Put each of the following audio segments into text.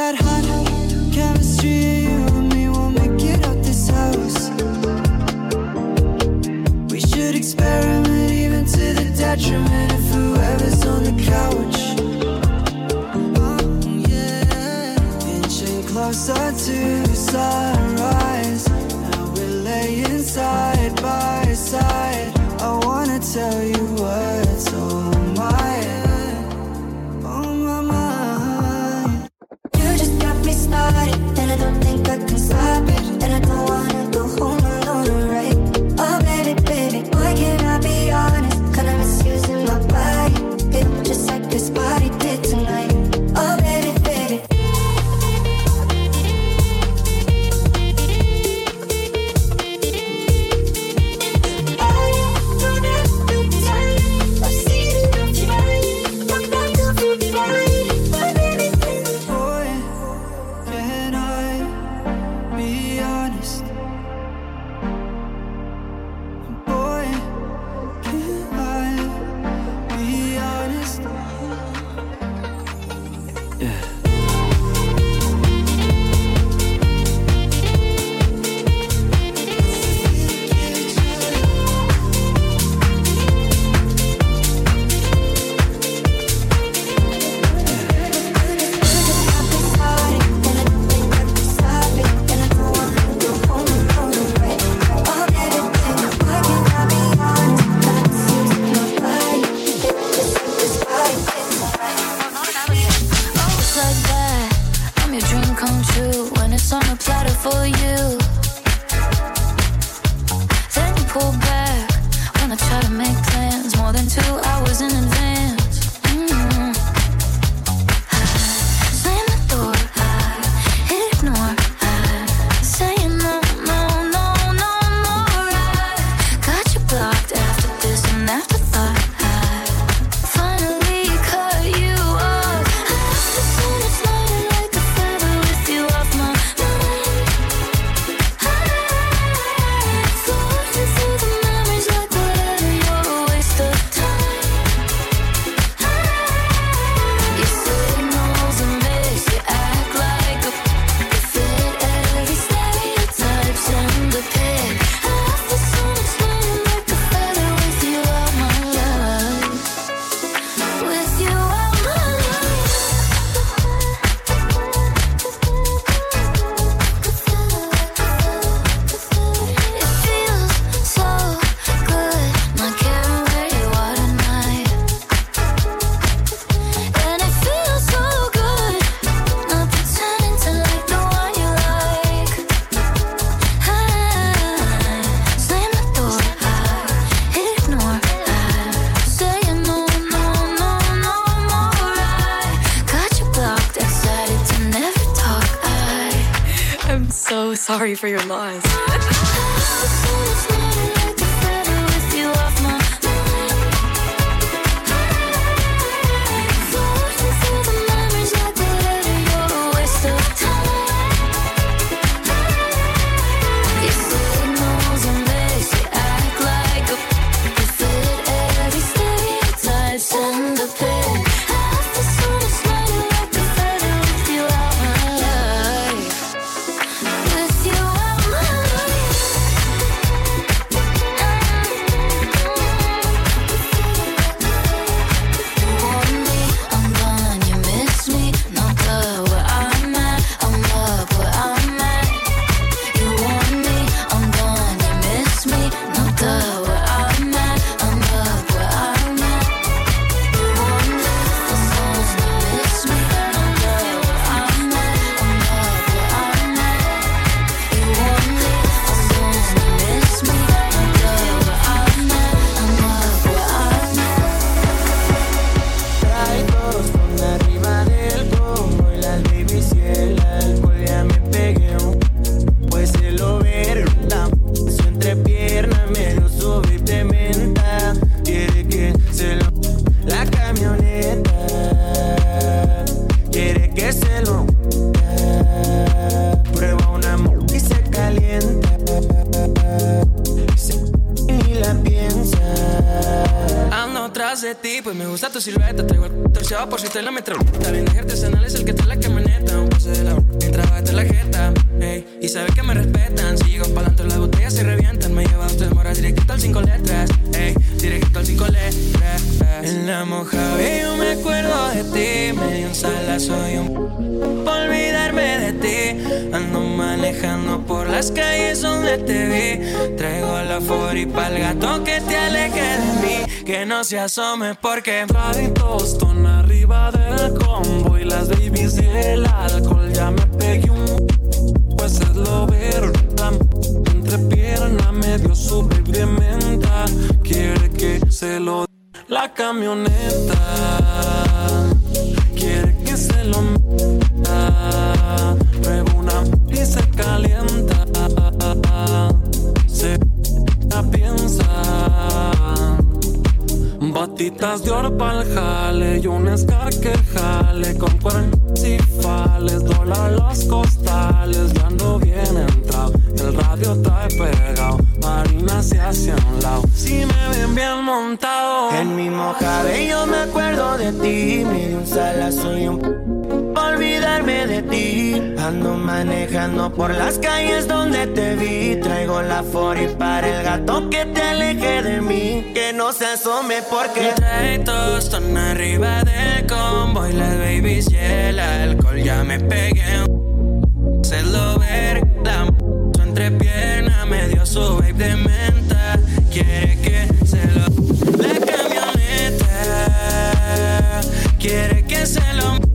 that hot chemistry. I don't think I can stop it, and I don't wanna Me lleva usted mora directo al cinco letras. Ey, directo al cinco letras. En la moja, yo me acuerdo de ti. Medio en sala, soy un. Pa' olvidarme de ti. Ando manejando por las calles donde te vi. Traigo la y pa'l gato que te aleje de mí. Que no se asome porque. Trae tostón arriba del combo y las babies y el alcohol. Ya me medio su de menta. Quiere que se lo. La camioneta. Quiere que se lo. Prueba una y se calienta. Se piensa. Batitas de oro pa'l jale y un Scar que jale con cuernos y fales, dólar los costales, ya ando bien entrado, el radio trae pegado, Un lado, si me ven bien montado. En mi yo me acuerdo de ti, medio un sala soy un olvidarme de ti. Ando manejando por las calles donde te vi. Traigo la y para el gato que te aleje de mí. Que no se asome porque trae están arriba del combo y las babies y el alcohol. Ya me pegué. Su babe de menta. Quiere que se lo. La camioneta quiere que se lo.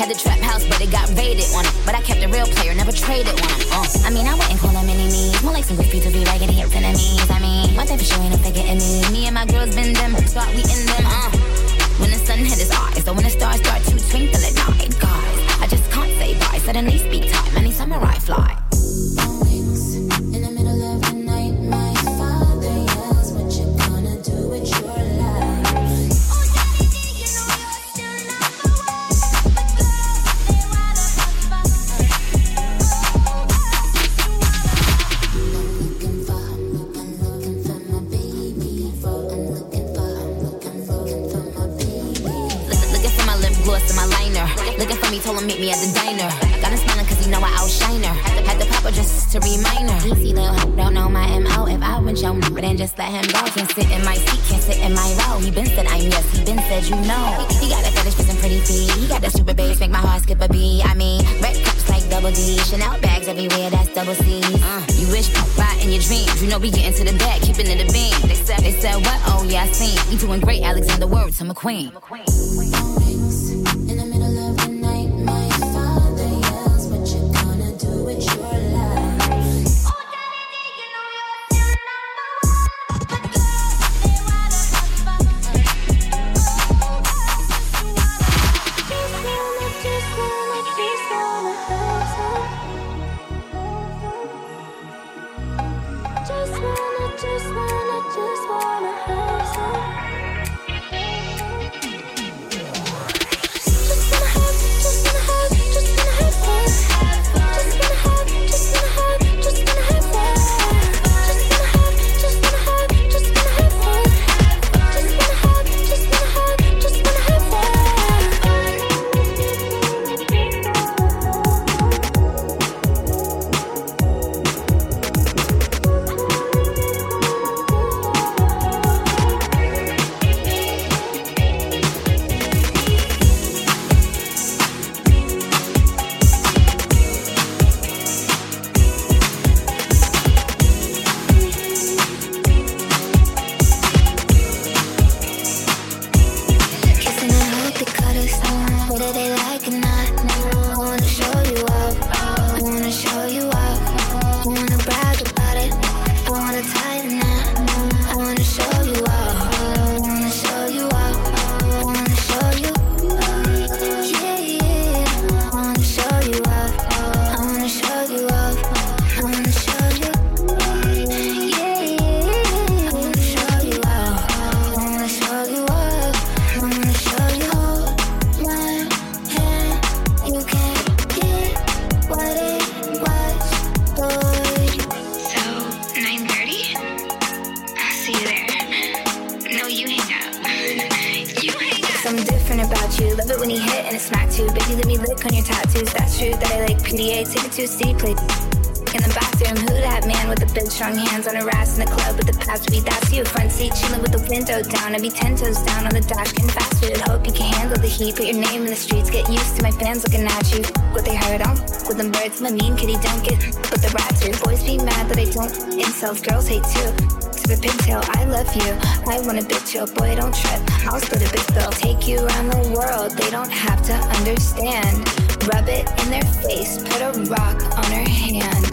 Had the trap house, but it got raided on him. But I kept a real player, never traded on him. Uh, I mean, I wouldn't call them means. More like some goofy to be raggedy enemies. I mean, one thing for sure ain't no forgetting me. Me and my girls been them, start we in told him meet me at the diner. Got him smiling cause he know I outshine her. Had to, to pop her just to remind her. Easy little hoe, don't know my MO. If I would show but then just let him go. Can't sit in my seat, can't sit in my row. He been said I'm yes, he been said you know. He got a fetish for some pretty feet. He got that super bass, make my heart skip a beat. I mean, red cups like double D. Chanel bags everywhere, that's double C. Uh, you wish right in your dreams. You know we get into the bag, keeping it a beam. They said, they said what? Oh yeah, I seen. You doing great, Alexander Word to McQueen. McQueen. something PDA. Take it to a city play in the bathroom. Who that man with the big strong hands on her ass in the club with the past weed? That's you. Front seat chilling with the window down. I'd be ten toes down on the dash getting fast food. Hope you can handle the heat. Put your name in the streets. Get used to my fans looking at you. What they heard on with them birds. My mean kitty don't get be mad that I don't. Incels, girls hate too. To the pigtail, I love you. I want a bitch, yo, boy, don't trip. I'll split a big bill. Take you around the world. They don't have to understand. Rub it in their face. Put a rock on her hand.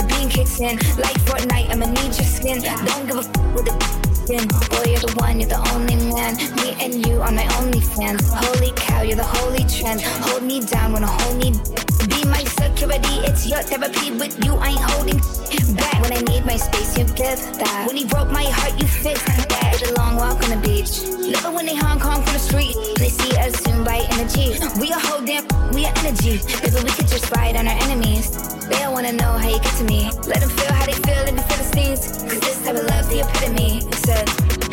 The beam kicks in. Like Fortnite, I'ma need your skin. Don't give a f with the skin. Boy, you're the one, you're the only man. Me and you are my only fans. Holy cow, you're the holy trend. Hold me down when I hold me. Be my security, it's your therapy. With you, I ain't holding back. When I need my space, you give that. When he broke my heart, you fixed that. Did a long walk on the beach. Love it when they Hong Kong from the street. They see us soon by energy. We a whole damn, we a energy. Baby, we could just ride on our enemies. They don't wanna know how you get to me. Let them feel how they feel in the Philistines. Cause this type of love, the epitome. Said,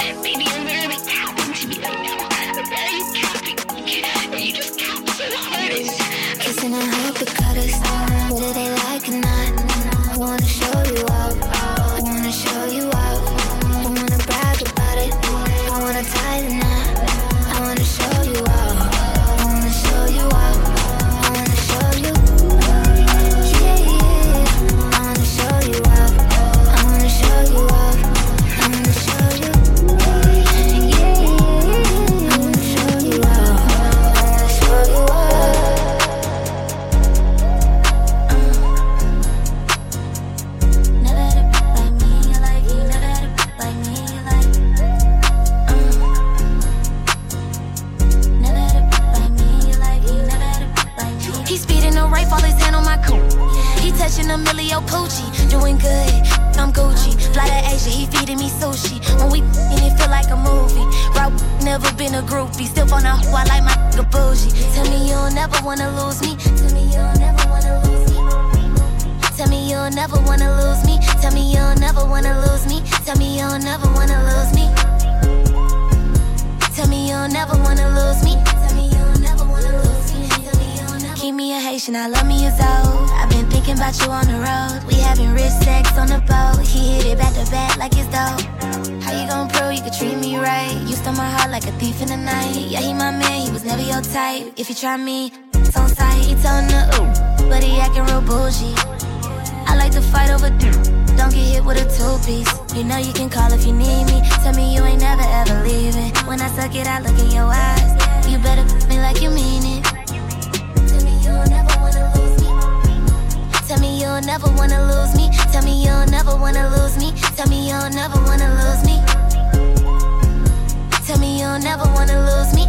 you'll never wanna lose me. Tell me you'll never wanna lose me. Tell me you'll never wanna lose me. Tell me you'll never wanna lose me. Tell me you'll never wanna lose me. Keep me a Haitian, I love me as old. I've been thinking about you on the road. We having rich sex on the boat. He hit it back to back like it's dope. How you gon' prove you could treat me right? You stole my heart like a thief in the night. Yeah, he my man, he was never your type. If you try me, it's on sight. He told the ooh, but he acting real bougie. Like to fight over Don't get hit with a two piece. You know you can call if you need me. Tell me you ain't never ever leaving. When I suck it, I look in your eyes. You better me like you mean it. Tell me you'll never wanna lose me. Tell me you'll never wanna lose me. Tell me you'll never wanna lose me. Tell me you'll never wanna lose me. Tell me you'll never wanna lose me.